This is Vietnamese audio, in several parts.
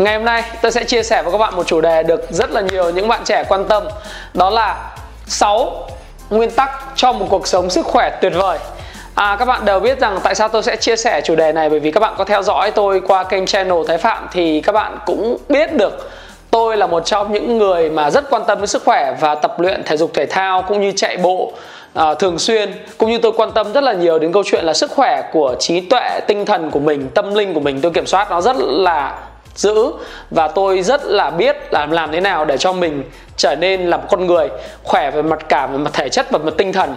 Ngày hôm nay tôi sẽ chia sẻ với các bạn một chủ đề được rất là nhiều những bạn trẻ quan tâm. Đó là 6 nguyên tắc cho một cuộc sống sức khỏe tuyệt vời. À, các bạn đều biết rằng tại sao tôi sẽ chia sẻ chủ đề này? Bởi vì các bạn có theo dõi tôi qua kênh channel Thái Phạm thì các bạn cũng biết được tôi là một trong những người mà rất quan tâm đến sức khỏe và tập luyện thể dục thể thao cũng như chạy bộ à, thường xuyên. Cũng như tôi quan tâm rất là nhiều đến câu chuyện là sức khỏe của trí tuệ tinh thần của mình tâm linh của mình. Tôi kiểm soát nó rất là giữ. Và tôi rất là biết là làm thế nào để cho mình trở nên là một con người khỏe về mặt cả về mặt thể chất và mặt tinh thần.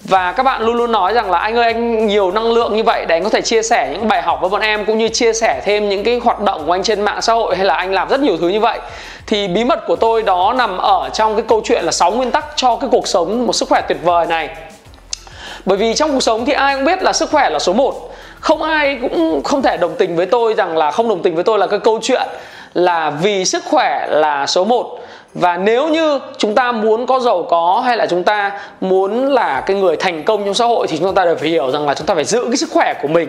Và các bạn luôn luôn nói rằng là, anh ơi, anh nhiều năng lượng như vậy để anh có thể chia sẻ những bài học với bọn em, cũng như chia sẻ thêm những cái hoạt động của anh trên mạng xã hội hay là anh làm rất nhiều thứ như vậy. Thì bí mật của tôi đó nằm ở trong cái câu chuyện là 6 nguyên tắc cho cái cuộc sống, một sức khỏe tuyệt vời này. Bởi vì trong cuộc sống thì ai cũng biết là sức khỏe là số 1 không ai cũng không thể đồng tình với tôi rằng là không đồng tình với tôi là cái câu chuyện là vì sức khỏe là số 1 và nếu như chúng ta muốn có giàu có hay là chúng ta muốn là cái người thành công trong xã hội thì chúng ta đều phải hiểu rằng là chúng ta phải giữ cái sức khỏe của mình.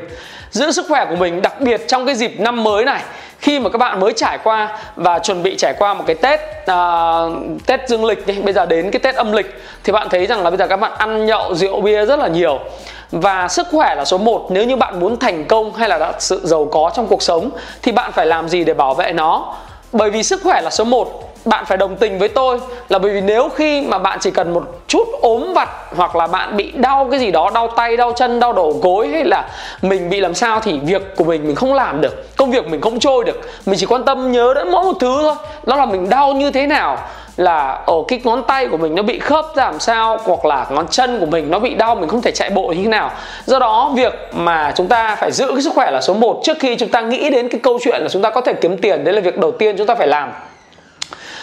Giữ sức khỏe của mình đặc biệt trong cái dịp năm mới này khi mà các bạn mới trải qua và chuẩn bị trải qua một cái Tết uh, Tết dương lịch đi bây giờ đến cái Tết âm lịch thì bạn thấy rằng là bây giờ các bạn ăn nhậu rượu bia rất là nhiều và sức khỏe là số 1 nếu như bạn muốn thành công hay là đạt sự giàu có trong cuộc sống, thì bạn phải làm gì để bảo vệ nó? Bởi vì sức khỏe là số 1 bạn phải đồng tình với tôi là bởi vì nếu khi mà bạn chỉ cần một chút ốm vặt hoặc là bạn bị đau cái gì đó, đau tay, đau chân, đau đầu gối hay là mình bị làm sao thì việc của mình mình không làm được, công việc mình không trôi được. Mình chỉ quan tâm nhớ đến mỗi một thứ thôi. Đó là mình đau như thế nào? Là ở cái ngón tay của mình nó bị khớp ra làm sao, hoặc là ngón chân của mình nó bị đau, mình không thể chạy bộ như thế nào. Do đó, việc mà chúng ta phải giữ cái sức khỏe là số 1 trước khi chúng ta nghĩ đến cái câu chuyện là chúng ta có thể kiếm tiền, đấy là việc đầu tiên chúng ta phải làm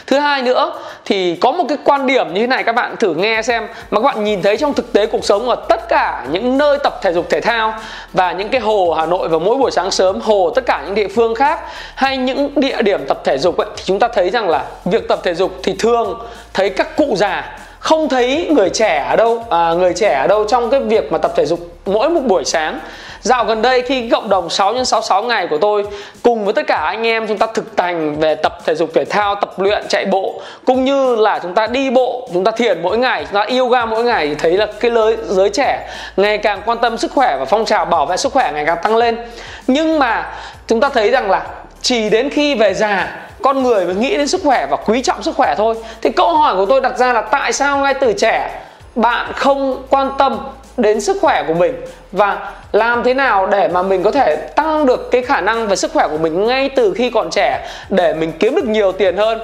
thứ hai nữa thì có một cái quan điểm như thế này các bạn thử nghe xem mà các bạn nhìn thấy trong thực tế cuộc sống ở tất cả những nơi tập thể dục thể thao và những cái hồ Hà Nội vào mỗi buổi sáng sớm hồ tất cả những địa phương khác hay những địa điểm tập thể dục ấy, thì chúng ta thấy rằng là việc tập thể dục thì thường thấy các cụ già không thấy người trẻ ở đâu à, người trẻ ở đâu trong cái việc mà tập thể dục mỗi một buổi sáng. Dạo gần đây khi cộng đồng 6 x 66 ngày của tôi cùng với tất cả anh em chúng ta thực hành về tập thể dục thể thao, tập luyện, chạy bộ cũng như là chúng ta đi bộ, chúng ta thiền mỗi ngày, chúng ta yoga mỗi ngày thì thấy là cái giới, giới trẻ ngày càng quan tâm sức khỏe và phong trào bảo vệ sức khỏe ngày càng tăng lên. Nhưng mà chúng ta thấy rằng là chỉ đến khi về già con người mới nghĩ đến sức khỏe và quý trọng sức khỏe thôi thì câu hỏi của tôi đặt ra là tại sao ngay từ trẻ bạn không quan tâm đến sức khỏe của mình và làm thế nào để mà mình có thể tăng được cái khả năng về sức khỏe của mình ngay từ khi còn trẻ để mình kiếm được nhiều tiền hơn?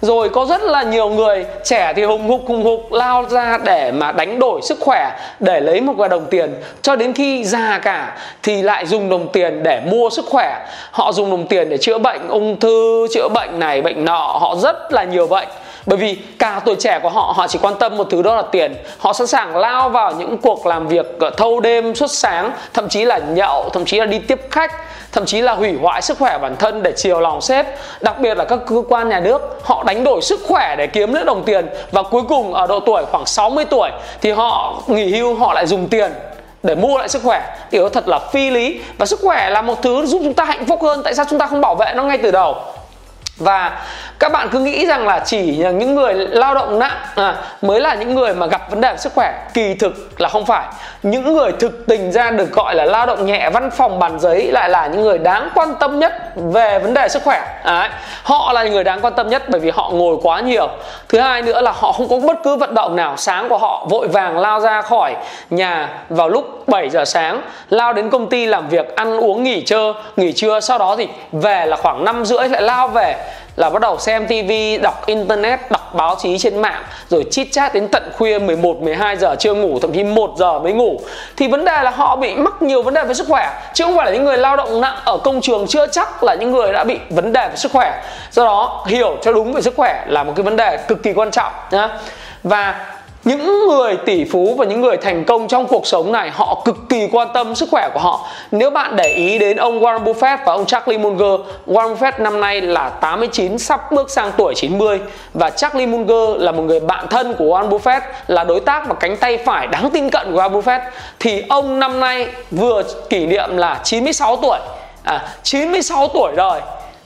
Rồi có rất là nhiều người trẻ thì hùng hục hùng hục lao ra để mà đánh đổi sức khỏe, để lấy một vài đồng tiền. Cho đến khi già cả thì lại dùng đồng tiền để mua sức khỏe. Họ dùng đồng tiền để chữa bệnh, ung thư, chữa bệnh này, bệnh nọ. Họ rất là nhiều bệnh bởi vì cả tuổi trẻ của họ họ chỉ quan tâm một thứ đó là tiền. Họ sẵn sàng lao vào những cuộc làm việc ờ, thâu đêm, suốt sáng, thậm chí là nhậu, thậm chí là đi tiếp khách, thậm chí là hủy hoại sức khỏe bản thân để chiều lòng sếp. Đặc biệt là các cơ quan nhà nước, họ đánh đổi sức khỏe để kiếm nữa đồng tiền. Và cuối cùng ở độ tuổi khoảng 60 tuổi thì họ nghỉ hưu, họ lại dùng tiền để mua lại sức khỏe. Điều thật là phi lý. Và sức khỏe là một thứ giúp chúng ta hạnh phúc hơn. Tại sao chúng ta không bảo vệ nó ngay từ đầu? Và các bạn cứ nghĩ rằng là chỉ những người lao động nặng à, mới là những người mà gặp vấn đề về sức khỏe. Kỳ thực là không phải. Những người thực tình ra được gọi là lao động nhẹ văn phòng bàn giấy lại là những người đáng quan tâm nhất về vấn đề sức khỏe Đấy. họ là người đáng quan tâm nhất bởi vì họ ngồi quá nhiều thứ hai nữa là họ không có bất cứ vận động nào, sáng của họ vội vàng lao ra khỏi nhà vào lúc 7 giờ sáng, lao đến công ty làm việc, ăn uống, nghỉ trưa nghỉ trưa, sau đó thì về là khoảng năm rưỡi lại lao về là bắt đầu xem tivi, đọc internet, đọc báo chí trên mạng rồi chit chat đến tận khuya 11 12 giờ chưa ngủ, thậm chí 1 giờ mới ngủ. Thì vấn đề là họ bị mắc nhiều vấn đề về sức khỏe chứ không phải là những người lao động nặng ở công trường chưa chắc là những người đã bị vấn đề về sức khỏe. Do đó hiểu cho đúng về sức khỏe là một cái vấn đề cực kỳ quan trọng nhá. Và những người tỷ phú và những người thành công trong cuộc sống này họ cực kỳ quan tâm sức khỏe của họ. Nếu bạn để ý đến ông Warren Buffett và ông Charlie Munger Warren Buffett năm nay là 89 sắp bước sang tuổi 90 và Charlie Munger là một người bạn thân của Warren Buffett là đối tác và cánh tay phải đáng tin cận của Warren Buffett. Thì ông năm nay vừa kỷ niệm là 96 tuổi. À, 96 tuổi rồi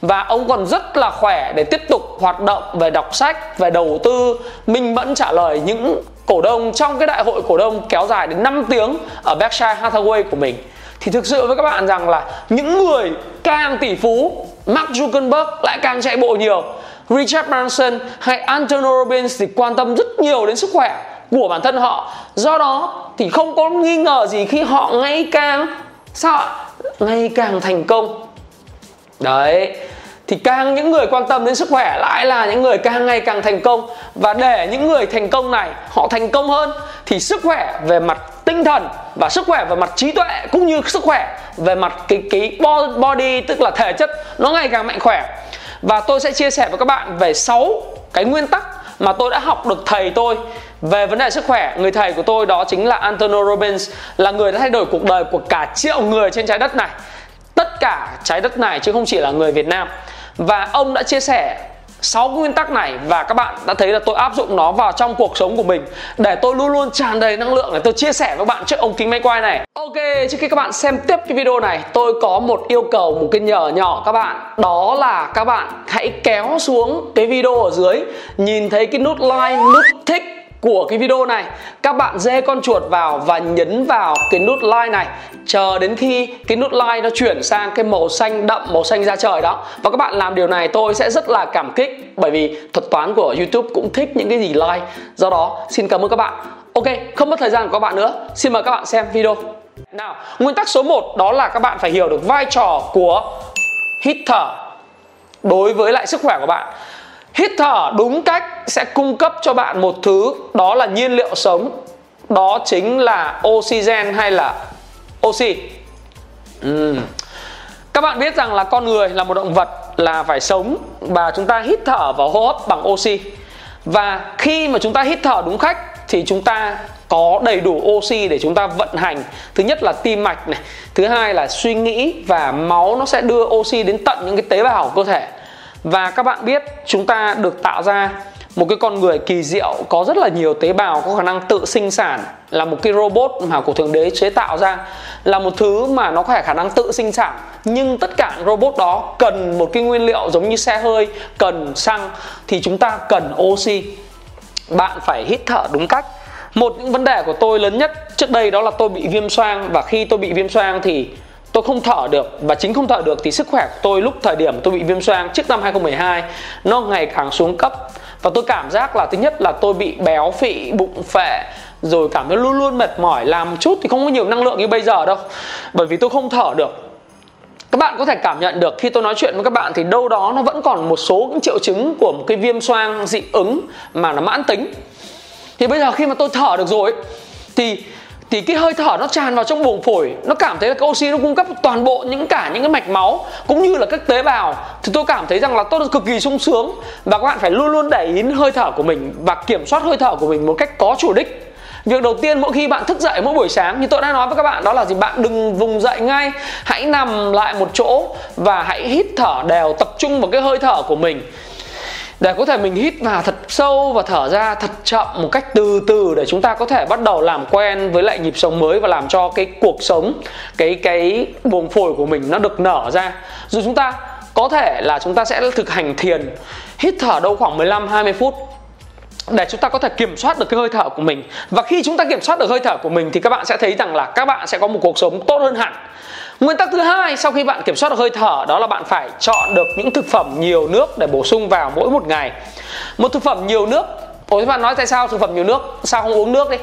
và ông còn rất là khỏe để tiếp tục hoạt động về đọc sách, về đầu tư. Minh mẫn trả lời những cổ đông, trong cái đại hội cổ đông kéo dài đến 5 tiếng ở Berkshire Hathaway của mình. Thì thực sự với các bạn rằng là những người càng tỷ phú, Mark Zuckerberg lại càng chạy bộ nhiều. Richard Branson hay Antonio Robbins thì quan tâm rất nhiều đến sức khỏe của bản thân họ. Do đó thì không có nghi ngờ gì khi họ ngày càng, sao ạ? Ngày càng thành công đấy. Thì càng những người quan tâm đến sức khỏe, lại là những người càng ngày càng thành công. Và để những người thành công này họ thành công hơn, thì sức khỏe về mặt tinh thần và sức khỏe về mặt trí tuệ cũng như sức khỏe về mặt cái cái body, tức là thể chất, nó ngày càng mạnh khỏe. Và tôi sẽ chia sẻ với các bạn về 6 cái nguyên tắc mà tôi đã học được thầy tôi về vấn đề sức khỏe. Người thầy của tôi đó chính là Antonio Robbins, là người đã thay đổi cuộc đời của cả triệu người trên trái đất này tất cả trái đất này chứ không chỉ là người Việt Nam và ông đã chia sẻ 6 nguyên tắc này và các bạn đã thấy là tôi áp dụng nó vào trong cuộc sống của mình để tôi luôn luôn tràn đầy năng lượng để tôi chia sẻ với bạn trước ống kính máy quay này. Ok, trước khi các bạn xem tiếp cái video này, tôi có một yêu cầu một cái nhờ nhỏ các bạn, đó là các bạn hãy kéo xuống cái video ở dưới, nhìn thấy cái nút like, nút thích của cái video này. Các bạn dê con chuột vào và nhấn vào cái nút like này. Chờ đến khi cái nút like nó chuyển sang cái màu xanh đậm, màu xanh da trời đó. Và các bạn làm điều này tôi sẽ rất là cảm kích, bởi vì thuật toán của youtube cũng thích những cái gì like. Do đó, xin cảm ơn các bạn. Ok, không mất thời gian của các bạn nữa. Xin mời các bạn xem video. Nào, nguyên tắc số 1 đó là các bạn phải hiểu được vai trò của hít thở đối với lại sức khỏe của bạn hít thở đúng cách sẽ cung cấp cho bạn một thứ, đó là nhiên liệu sống. Đó chính là oxygen hay là oxy. Uhm. các bạn biết rằng là con người là một động vật là phải sống và chúng ta hít thở và hô hấp bằng oxy. Và khi mà chúng ta hít thở đúng cách thì chúng ta có đầy đủ oxy để chúng ta vận hành. Thứ nhất là tim mạch này, thứ hai là suy nghĩ và máu nó sẽ đưa oxy đến tận những cái tế bào của cơ thể và các bạn biết, chúng ta được tạo ra một cái con người kỳ diệu, có rất là nhiều tế bào, có khả năng tự sinh sản, là một cái robot mà của thượng đế chế tạo ra, là một thứ mà nó có khả năng tự sinh sản. Nhưng tất cả robot đó cần một cái nguyên liệu giống như xe hơi, cần xăng, thì chúng ta cần oxy. Bạn phải hít thở đúng cách. Một những vấn đề của tôi lớn nhất trước đây đó là tôi bị viêm xoang, và khi tôi bị viêm xoang thì tôi không thở được và chính không thở được thì sức khỏe của tôi lúc thời điểm tôi bị viêm xoang trước năm 2012 nó ngày càng xuống cấp. Và tôi cảm giác là thứ nhất là tôi bị béo phị bụng phệ rồi cảm thấy luôn luôn mệt mỏi, làm một chút thì không có nhiều năng lượng như bây giờ đâu, bởi vì tôi không thở được. Các bạn có thể cảm nhận được khi tôi nói chuyện với các bạn thì đâu đó nó vẫn còn một số những triệu chứng của một cái viêm xoang dị ứng mà nó mãn tính. Thì bây giờ khi mà tôi thở được rồi thì thì cái hơi thở nó tràn vào trong buồng phổi, nó cảm thấy là cái oxy nó cung cấp toàn bộ những cả những cái mạch máu, cũng như là các tế bào. Thì tôi cảm thấy rằng là tôi cực kỳ sung sướng và các bạn phải luôn luôn để ý hơi thở của mình và kiểm soát hơi thở của mình một cách có chủ đích. Việc đầu tiên mỗi khi bạn thức dậy mỗi buổi sáng, như tôi đã nói với các bạn, đó là gì? Bạn đừng vùng dậy ngay, hãy nằm lại một chỗ và hãy hít thở đều, tập trung vào cái hơi thở của mình để có thể mình hít vào thật sâu và thở ra thật chậm một cách từ từ để chúng ta có thể bắt đầu làm quen với lại nhịp sống mới và làm cho cái cuộc sống, cái cái buồng phổi của mình nó được nở ra. Rồi chúng ta có thể là chúng ta sẽ thực hành thiền, hít thở đâu khoảng 15 20 phút để chúng ta có thể kiểm soát được cái hơi thở của mình. Và khi chúng ta kiểm soát được hơi thở của mình thì các bạn sẽ thấy rằng là các bạn sẽ có một cuộc sống tốt hơn hẳn. Nguyên tắc thứ hai sau khi bạn kiểm soát được hơi thở đó là bạn phải chọn được những thực phẩm nhiều nước để bổ sung vào mỗi một ngày. Một thực phẩm nhiều nước. Ủa các bạn nói tại sao thực phẩm nhiều nước? Sao không uống nước đi?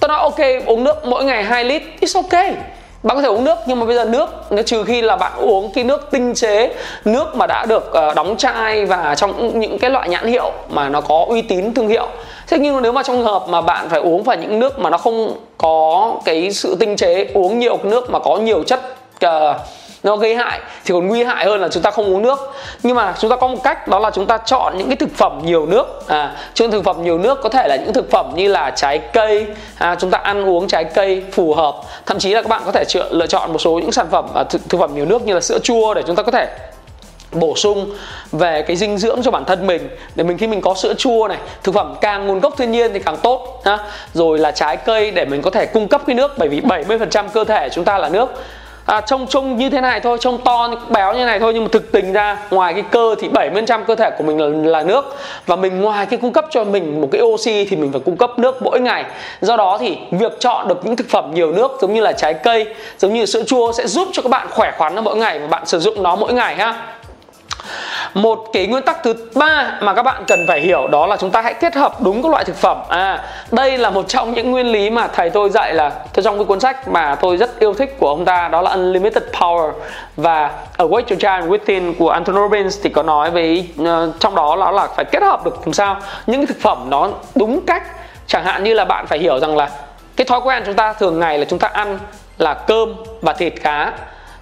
Tôi nói ok uống nước mỗi ngày 2 lít, it's ok. bạn có thể uống nước nhưng mà bây giờ nước nếu trừ khi là bạn uống cái nước tinh chế nước mà đã được uh, đóng chai và trong những cái loại nhãn hiệu mà nó có uy tín thương hiệu thế nhưng nếu mà trong hợp mà bạn phải uống phải những nước mà nó không có cái sự tinh chế uống nhiều nước mà có nhiều chất uh, nó gây hại thì còn nguy hại hơn là chúng ta không uống nước. Nhưng mà chúng ta có một cách đó là chúng ta chọn những cái thực phẩm nhiều nước. À trong thực phẩm nhiều nước có thể là những thực phẩm như là trái cây. À, chúng ta ăn uống trái cây phù hợp. Thậm chí là các bạn có thể lựa chọn một số những sản phẩm à, thực, thực phẩm nhiều nước như là sữa chua để chúng ta có thể bổ sung về cái dinh dưỡng cho bản thân mình. Để mình khi mình có sữa chua này thực phẩm càng nguồn gốc thiên nhiên thì càng tốt ha. Rồi là trái cây để mình có thể cung cấp cái nước bởi vì 70% cơ thể chúng ta là nước à, trông trông như thế này thôi trông to béo như này thôi nhưng mà thực tình ra ngoài cái cơ thì 70% cơ thể của mình là, là nước. Và mình ngoài cái cung cấp cho mình một cái oxy thì mình phải cung cấp nước mỗi ngày. Do đó thì việc chọn được những thực phẩm nhiều nước giống như là trái cây giống như sữa chua sẽ giúp cho các bạn khỏe khoắn mỗi ngày và bạn sử dụng nó mỗi ngày ha một cái nguyên tắc thứ ba mà các bạn cần phải hiểu đó là chúng ta hãy kết hợp đúng các loại thực phẩm. À đây là một trong những nguyên lý mà thầy tôi dạy là trong cái cuốn sách mà tôi rất yêu thích của ông ta đó là Unlimited Power. Và Awake Your Child Within của Anthony Robbins thì có nói với uh, ờ, trong đó là là phải kết hợp được làm sao những cái thực phẩm nó đúng cách. Chẳng hạn như là bạn phải hiểu rằng là cái thói quen chúng ta thường ngày là chúng ta ăn là cơm và thịt cá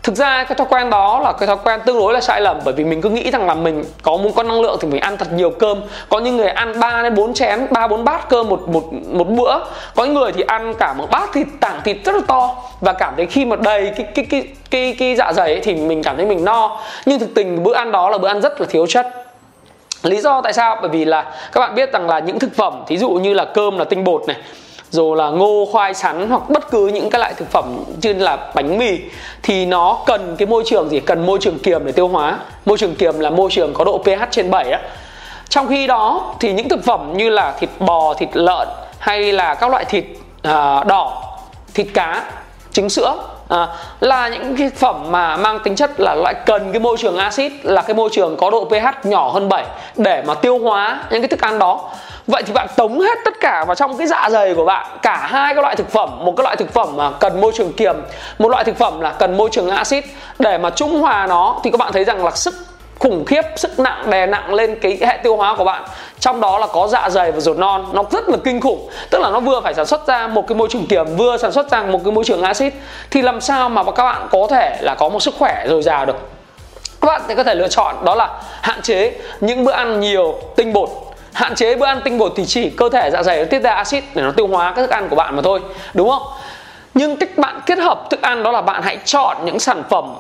thực ra cái thói quen đó là cái thói quen tương đối là sai lầm bởi vì mình cứ nghĩ rằng là mình có muốn có năng lượng thì mình ăn thật nhiều cơm. Có những người ăn 3 đến 4 chén 3 4 bát cơm một một một bữa. Có những người thì ăn cả một bát thịt tảng thịt rất là to và cảm thấy khi mà đầy cái cái cái cái cái dạ dày ấy, thì mình cảm thấy mình no. Nhưng thực tình bữa ăn đó là bữa ăn rất là thiếu chất. Lý do tại sao? Bởi vì là các bạn biết rằng là những thực phẩm thí dụ như là cơm là tinh bột này rồi là ngô khoai sắn hoặc bất cứ những cái loại thực phẩm như là bánh mì thì nó cần cái môi trường gì? Cần môi trường kiềm để tiêu hóa. Môi trường kiềm là môi trường có độ pH trên 7 á. Trong khi đó thì những thực phẩm như là thịt bò thịt lợn hay là các loại thịt à, đỏ thịt cá trứng sữa à, là những cái phẩm mà mang tính chất là loại cần cái môi trường axit là cái môi trường có độ pH nhỏ hơn 7 để mà tiêu hóa những cái thức ăn đó vậy thì bạn tống hết tất cả vào trong cái dạ dày của bạn, cả hai cái loại thực phẩm, một cái loại thực phẩm mà cần môi trường kiềm, một loại thực phẩm là cần môi trường axit. Để mà trung hòa nó thì các bạn thấy rằng là sức khủng khiếp, sức nặng, đè nặng lên cái hệ tiêu hóa của bạn. Trong đó là có dạ dày và ruột non, nó rất là kinh khủng. Tức là nó vừa phải sản xuất ra một cái môi trường kiềm, vừa sản xuất ra một cái môi trường axit. Thì làm sao mà các bạn có thể là có một sức khỏe dồi dào được? Các bạn thì có thể lựa chọn đó là hạn chế những bữa ăn nhiều, tinh bột hạn chế bữa ăn tinh bột thì chỉ cơ thể dạ dày nó tiết ra axit để nó tiêu hóa các thức ăn của bạn mà thôi, đúng không? Nhưng cách bạn kết hợp thức ăn đó là bạn hãy chọn những sản phẩm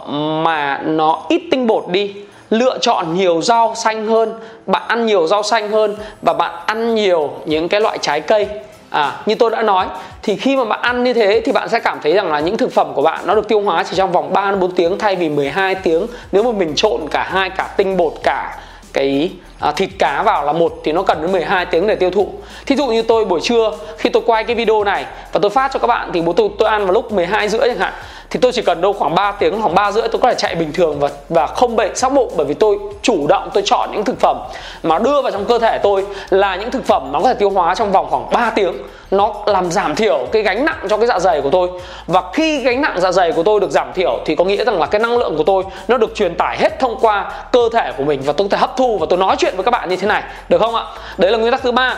mà nó ít tinh bột đi, lựa chọn nhiều rau xanh hơn, bạn ăn nhiều rau xanh hơn và bạn ăn nhiều những cái loại trái cây. À như tôi đã nói, thì khi mà bạn ăn như thế thì bạn sẽ cảm thấy rằng là những thực phẩm của bạn nó được tiêu hóa chỉ trong vòng 3 đến 4 tiếng thay vì 12 tiếng. Nếu mà mình trộn cả hai, cả tinh bột, cả cái à, thịt cá vào là một thì nó cần đến 12 tiếng để tiêu thụ. Thí dụ như tôi buổi trưa khi tôi quay cái video này và tôi phát cho các bạn thì bố tôi tôi ăn vào lúc 12 rưỡi chẳng hạn thì tôi chỉ cần đâu khoảng 3 tiếng, khoảng 3 rưỡi tôi có thể chạy bình thường và và không bệnh sóc bụng. Bởi vì tôi chủ động, tôi chọn những thực phẩm mà đưa vào trong cơ thể tôi là những thực phẩm nó có thể tiêu hóa trong vòng khoảng 3 tiếng. Nó làm giảm thiểu cái gánh nặng cho cái dạ dày của tôi. Và khi gánh nặng dạ dày của tôi được giảm thiểu thì có nghĩa rằng là cái năng lượng của tôi nó được truyền tải hết thông qua cơ thể của mình và tôi có thể hấp thu và tôi nói chuyện với các bạn như thế này. Được không ạ? Đấy là nguyên tắc thứ ba.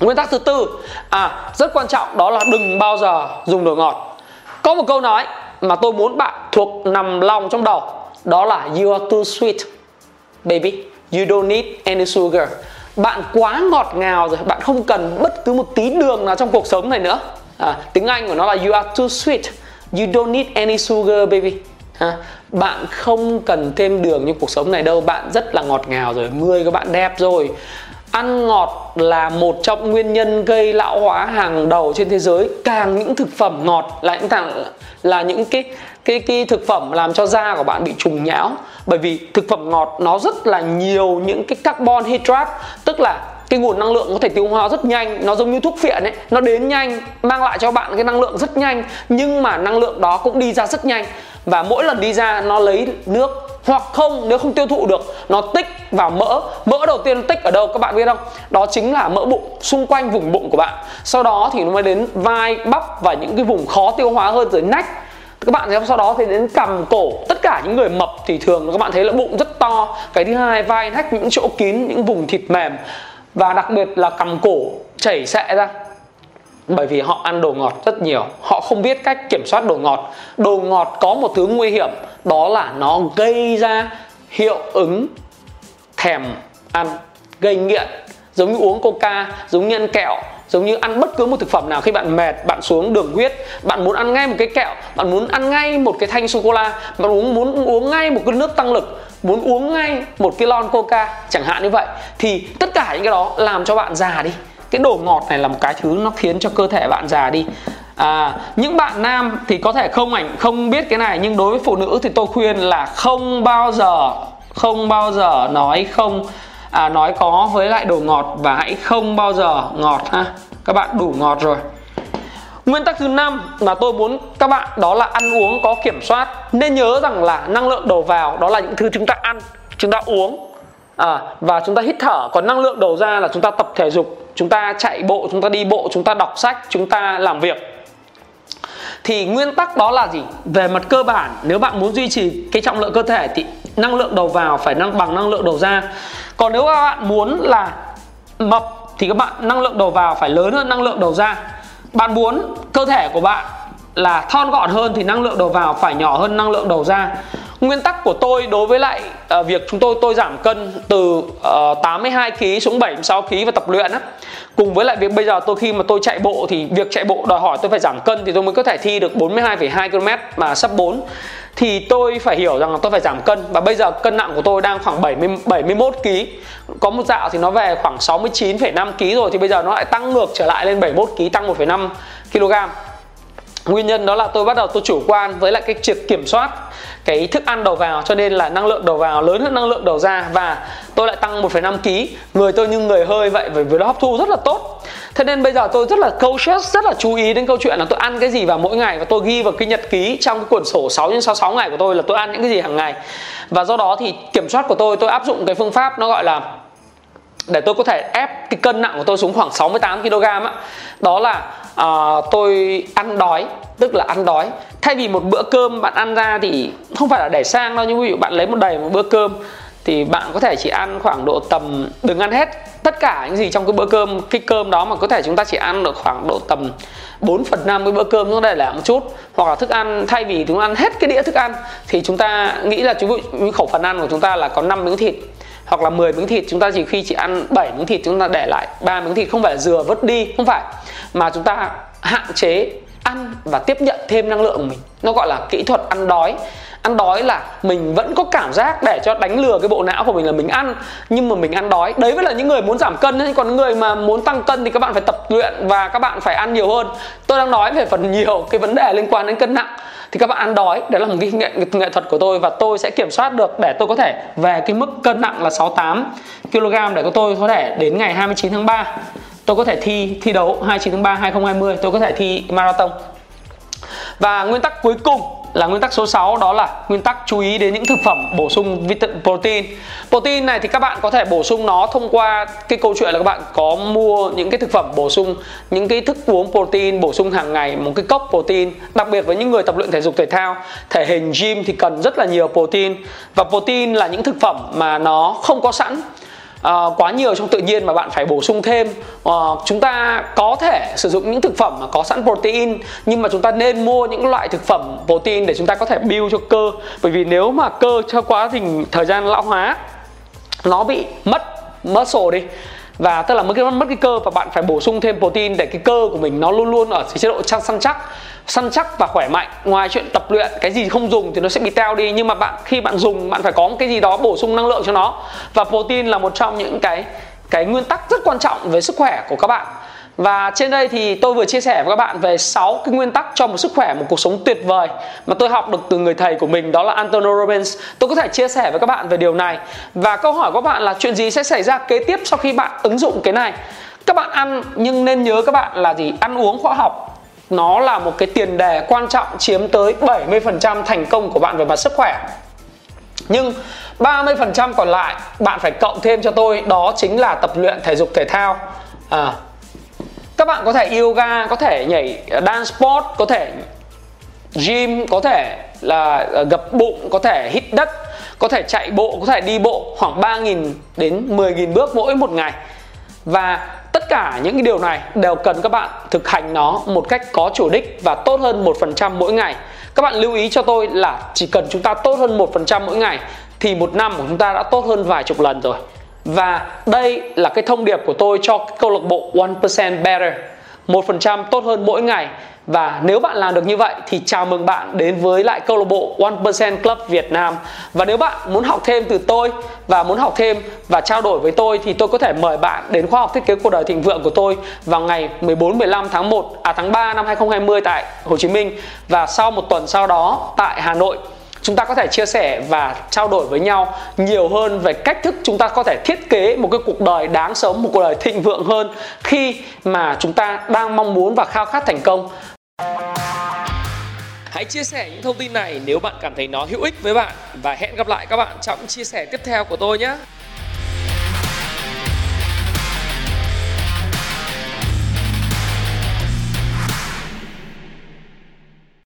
Nguyên tắc thứ tư. À rất quan trọng, đó là đừng bao giờ dùng đồ ngọt có một câu nói mà tôi muốn bạn thuộc nằm lòng trong đầu đó là you are too sweet baby. You don't need any sugar. Bạn quá ngọt ngào rồi bạn không cần bất cứ một tí đường nào trong cuộc sống này nữa. À, tiếng anh của nó là you are too sweet. You don't need any sugar baby. À, bạn không cần thêm đường trong cuộc sống này đâu. Bạn rất là ngọt ngào rồi người của bạn đẹp rồi ăn ngọt là một trong nguyên nhân gây lão hóa hàng đầu trên thế giới. Càng những thực phẩm ngọt là những thằng, là những cái cái cái thực phẩm làm cho da của bạn bị trùng nhão. Bởi vì thực phẩm ngọt nó rất là nhiều những cái carbon hydrate, tức là cái nguồn năng lượng có thể tiêu hóa rất nhanh. Nó giống như thuốc phiện ấy, nó đến nhanh, mang lại cho bạn cái năng lượng rất nhanh, nhưng mà năng lượng đó cũng đi ra rất nhanh. Và mỗi lần đi ra, nó lấy nước hoặc không, nếu không tiêu thụ được, nó tích vào mỡ. Mỡ đầu tiên nó tích ở đâu, các bạn biết không? Đó chính là mỡ bụng, xung quanh vùng bụng của bạn. Sau đó thì nó mới đến vai, bắp và những cái vùng khó tiêu hóa hơn dưới nách. Các bạn sau đó thì đến cầm cổ, tất cả những người mập thì thường các bạn thấy là bụng rất to. Cái thứ hai, vai nách, những chỗ kín, những vùng thịt mềm. Và đặc biệt là cầm cổ chảy xệ ra bởi vì họ ăn đồ ngọt rất nhiều. Họ không biết cách kiểm soát đồ ngọt. Đồ ngọt có một thứ nguy hiểm, đó là nó gây ra hiệu ứng thèm ăn, gây nghiện. Giống như uống coca, giống như ăn kẹo, giống như ăn bất cứ một thực phẩm nào. Khi bạn mệt, bạn xuống đường huyết, bạn muốn ăn ngay một cái kẹo, bạn muốn ăn ngay một cái thanh sô cô la bạn muốn muốn uống ngay một cái nước tăng lực, muốn uống ngay một cái lon coca, chẳng hạn như vậy. Thì tất cả những cái đó làm cho bạn già đi cái đồ ngọt này là một cái thứ nó khiến cho cơ thể bạn già đi. À, những bạn nam thì có thể không ảnh không biết cái này nhưng đối với phụ nữ thì tôi khuyên là không bao giờ không bao giờ nói không à, nói có với lại đồ ngọt và hãy không bao giờ ngọt ha. Các bạn đủ ngọt rồi. Nguyên tắc thứ năm mà tôi muốn các bạn đó là ăn uống có kiểm soát. Nên nhớ rằng là năng lượng đầu vào đó là những thứ chúng ta ăn, chúng ta uống à, Và chúng ta hít thở. Còn năng lượng đầu ra là chúng ta tập thể dục. Chúng ta chạy bộ, chúng ta đi bộ, chúng ta đọc sách, chúng ta làm việc. Thì nguyên tắc đó là gì? Về mặt cơ bản nếu bạn muốn duy trì cái trọng lượng cơ thể thì năng lượng đầu vào phải năng bằng năng lượng đầu ra. Còn nếu các bạn muốn là mập thì các bạn năng lượng đầu vào phải lớn hơn năng lượng đầu ra. Bạn muốn cơ thể của bạn là thon gọn hơn thì năng lượng đầu vào phải nhỏ hơn năng lượng đầu ra nguyên tắc của tôi đối với lại uh, việc chúng tôi tôi giảm cân từ uh, 82 kg xuống 76 kg và tập luyện á cùng với lại việc bây giờ tôi khi mà tôi chạy bộ thì việc chạy bộ đòi hỏi tôi phải giảm cân thì tôi mới có thể thi được 42,2 km mà sắp 4 thì tôi phải hiểu rằng là tôi phải giảm cân và bây giờ cân nặng của tôi đang khoảng 70 71 kg. Có một dạo thì nó về khoảng 69,5 kg rồi thì bây giờ nó lại tăng ngược trở lại lên 71 kg tăng 1,5 kg. Nguyên nhân đó là tôi bắt đầu tôi chủ quan với lại cái việc kiểm soát cái thức ăn đầu vào cho nên là năng lượng đầu vào lớn hơn năng lượng đầu ra và tôi lại tăng 1,5 kg người tôi như người hơi vậy bởi vì nó hấp thu rất là tốt. Thế nên bây giờ tôi rất là cautious rất là chú ý đến câu chuyện là tôi ăn cái gì vào mỗi ngày và tôi ghi vào cái nhật ký trong cái cuốn sổ 6 x 66 ngày của tôi là tôi ăn những cái gì hàng ngày. Và do đó thì kiểm soát của tôi tôi áp dụng cái phương pháp nó gọi là để tôi có thể ép cái cân nặng của tôi xuống khoảng 68 kg á. Đó là uh, tôi ăn đói tức là ăn đói. Thay vì một bữa cơm bạn ăn ra thì không phải là để sang đâu nhưng ví dụ bạn lấy một đầy một bữa cơm thì bạn có thể chỉ ăn khoảng độ tầm đừng ăn hết. Tất cả những gì trong cái bữa cơm cái cơm đó mà có thể chúng ta chỉ ăn được khoảng độ tầm 4 phần 5 cái bữa cơm chúng ta để lại một chút. Hoặc là thức ăn thay vì chúng ta ăn hết cái đĩa thức ăn thì chúng ta nghĩ là chúng khẩu phần ăn của chúng ta là có 5 miếng thịt hoặc là 10 miếng thịt, chúng ta chỉ khi chỉ ăn 7 miếng thịt chúng ta để lại. Ba miếng thịt không phải là dừa, vứt đi, không phải. Mà chúng ta hạn chế ăn và tiếp nhận thêm năng lượng của mình. Nó gọi là kỹ thuật ăn đói. Ăn đói là mình vẫn có cảm giác để cho đánh lừa cái bộ não của mình là mình ăn, nhưng mà mình ăn đói. Đấy mới là những người muốn giảm cân ấy. Còn người mà muốn tăng cân thì các bạn phải tập luyện và các bạn phải ăn nhiều hơn. Tôi đang nói về phần nhiều cái vấn đề liên quan đến cân nặng thì các bạn ăn đói đấy là một cái nghệ, nghệ thuật của tôi và tôi sẽ kiểm soát được để tôi có thể về cái mức cân nặng là 68 kg để của tôi có thể đến ngày 29 tháng 3 tôi có thể thi thi đấu 29 tháng 3 2020 tôi có thể thi marathon. Và nguyên tắc cuối cùng là nguyên tắc số 6 đó là nguyên tắc chú ý đến những thực phẩm bổ sung vitamin protein. Protein này thì các bạn có thể bổ sung nó thông qua cái câu chuyện là các bạn có mua những cái thực phẩm bổ sung những cái thức uống protein bổ sung hàng ngày một cái cốc protein, đặc biệt với những người tập luyện thể dục thể thao, thể hình gym thì cần rất là nhiều protein và protein là những thực phẩm mà nó không có sẵn uh, quá nhiều trong tự nhiên mà bạn phải bổ sung thêm. Uh, chúng ta có thể sử dụng những thực phẩm mà có sẵn protein nhưng mà chúng ta nên mua những loại thực phẩm protein để chúng ta có thể build cho cơ. Bởi vì nếu mà cơ cho quá trình thời gian lão hóa nó bị mất muscle đi và tức là mất cái mất cái cơ và bạn phải bổ sung thêm protein để cái cơ của mình nó luôn luôn ở chế độ săn chắc săn chắc và khỏe mạnh. Ngoài chuyện tập luyện, cái gì không dùng thì nó sẽ bị teo đi. Nhưng mà bạn, khi bạn dùng, bạn phải có một cái gì đó bổ sung năng lượng cho nó. Và protein là một trong những cái cái nguyên tắc rất quan trọng về sức khỏe của các bạn và trên đây thì tôi vừa chia sẻ với các bạn về 6 cái nguyên tắc cho một sức khỏe, một cuộc sống tuyệt vời mà tôi học được từ người thầy của mình đó là Antonio Robbins. Tôi có thể chia sẻ với các bạn về điều này. Và câu hỏi của các bạn là chuyện gì sẽ xảy ra kế tiếp sau khi bạn ứng dụng cái này? Các bạn ăn nhưng nên nhớ các bạn là gì? Ăn uống khoa học nó là một cái tiền đề quan trọng chiếm tới 70% thành công của bạn về mặt sức khỏe. Nhưng 30% còn lại bạn phải cộng thêm cho tôi đó chính là tập luyện thể dục thể thao. À, các bạn có thể yoga, có thể nhảy ờ, dance sport, có thể gym, có thể là ờ, gập bụng, có thể hít đất, có thể chạy bộ, có thể đi bộ khoảng 3.000 đến 10.000 bước mỗi một ngày. Và tất cả những cái điều này đều cần các bạn thực hành nó một cách có chủ đích và tốt hơn 1% mỗi ngày. Các bạn lưu ý cho tôi là chỉ cần chúng ta tốt hơn 1% mỗi ngày thì một năm của chúng ta đã tốt hơn vài chục lần rồi và đây là cái thông điệp của tôi cho câu lạc bộ 1% Better. 1% tốt hơn mỗi ngày. Và nếu bạn làm được như vậy thì chào mừng bạn đến với lại câu lạc bộ 1% Club Việt Nam. Và nếu bạn muốn học thêm từ tôi và muốn học thêm và trao đổi với tôi thì tôi có thể mời bạn đến khóa học thiết kế cuộc đời thịnh vượng của tôi vào ngày 14 15 tháng 1 à tháng 3 năm 2020 tại Hồ Chí Minh. Và sau một tuần sau đó tại Hà Nội chúng ta có thể chia sẻ và trao đổi với nhau nhiều hơn về cách thức chúng ta có thể thiết kế một cái cuộc đời đáng sống, một cuộc đời thịnh vượng hơn khi mà chúng ta đang mong muốn và khao khát thành công Hãy chia sẻ những thông tin này nếu bạn cảm thấy nó hữu ích với bạn và hẹn gặp lại các bạn trong chia sẻ tiếp theo của tôi nhé.